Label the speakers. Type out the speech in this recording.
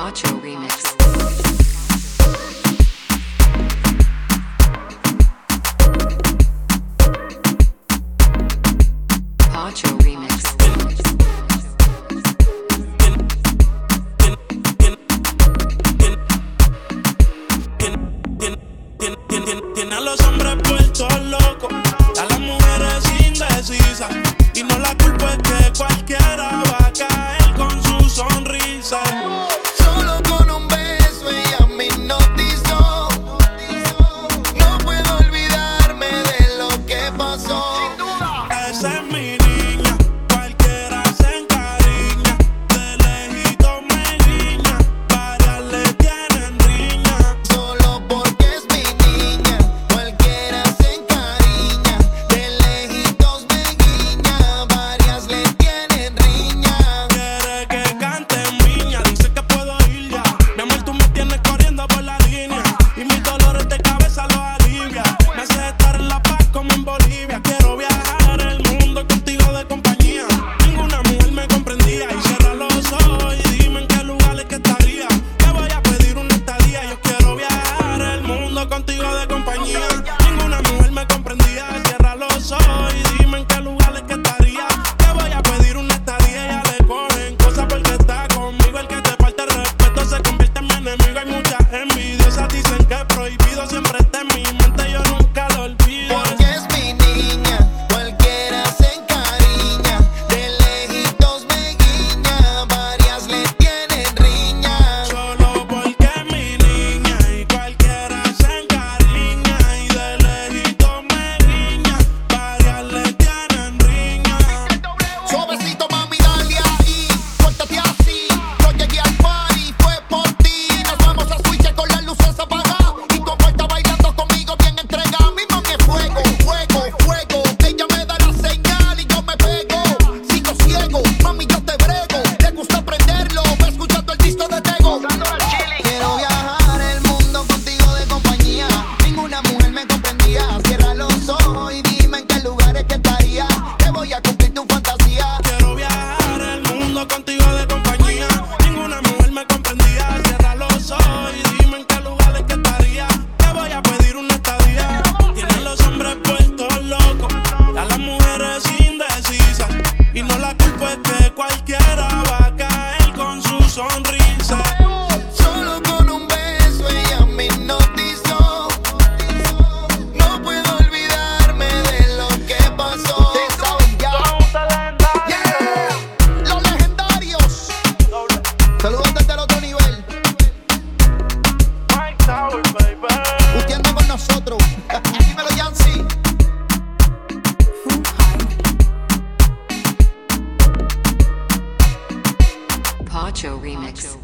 Speaker 1: Pacho remix.
Speaker 2: sonríe.
Speaker 1: Macho Remix.
Speaker 3: Macho.